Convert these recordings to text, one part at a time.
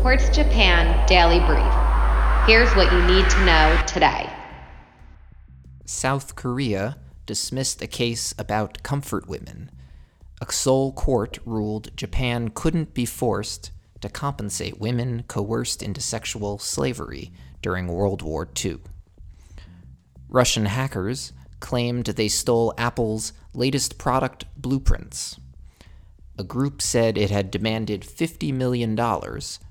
Quartz Japan Daily Brief. Here's what you need to know today. South Korea dismissed a case about comfort women. A Seoul court ruled Japan couldn't be forced to compensate women coerced into sexual slavery during World War II. Russian hackers claimed they stole Apple's latest product blueprints. A group said it had demanded $50 million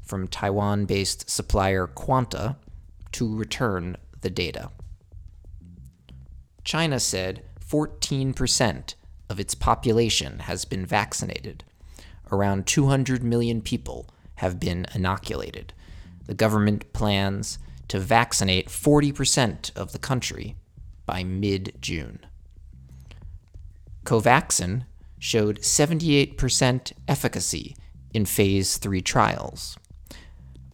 from Taiwan based supplier Quanta to return the data. China said 14% of its population has been vaccinated. Around 200 million people have been inoculated. The government plans to vaccinate 40% of the country by mid June. Covaxin showed 78% efficacy in phase 3 trials.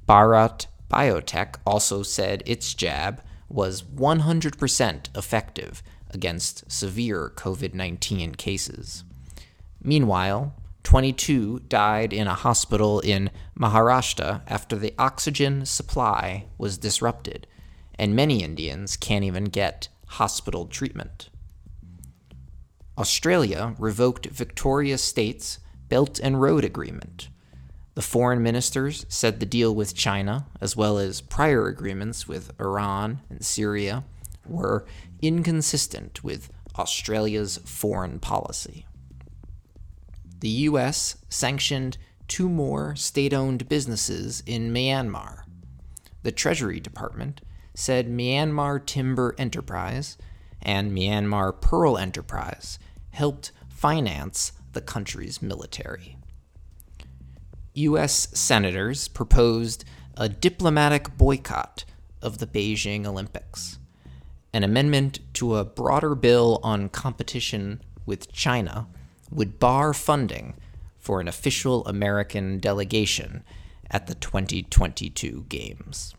Bharat Biotech also said its jab was 100% effective against severe COVID 19 cases. Meanwhile, 22 died in a hospital in Maharashtra after the oxygen supply was disrupted, and many Indians can't even get hospital treatment. Australia revoked Victoria State's Belt and Road Agreement. The foreign ministers said the deal with China, as well as prior agreements with Iran and Syria, were inconsistent with Australia's foreign policy. The U.S. sanctioned two more state owned businesses in Myanmar. The Treasury Department said Myanmar Timber Enterprise and Myanmar Pearl Enterprise helped finance the country's military. U.S. senators proposed a diplomatic boycott of the Beijing Olympics. An amendment to a broader bill on competition with China would bar funding for an official American delegation at the 2022 Games.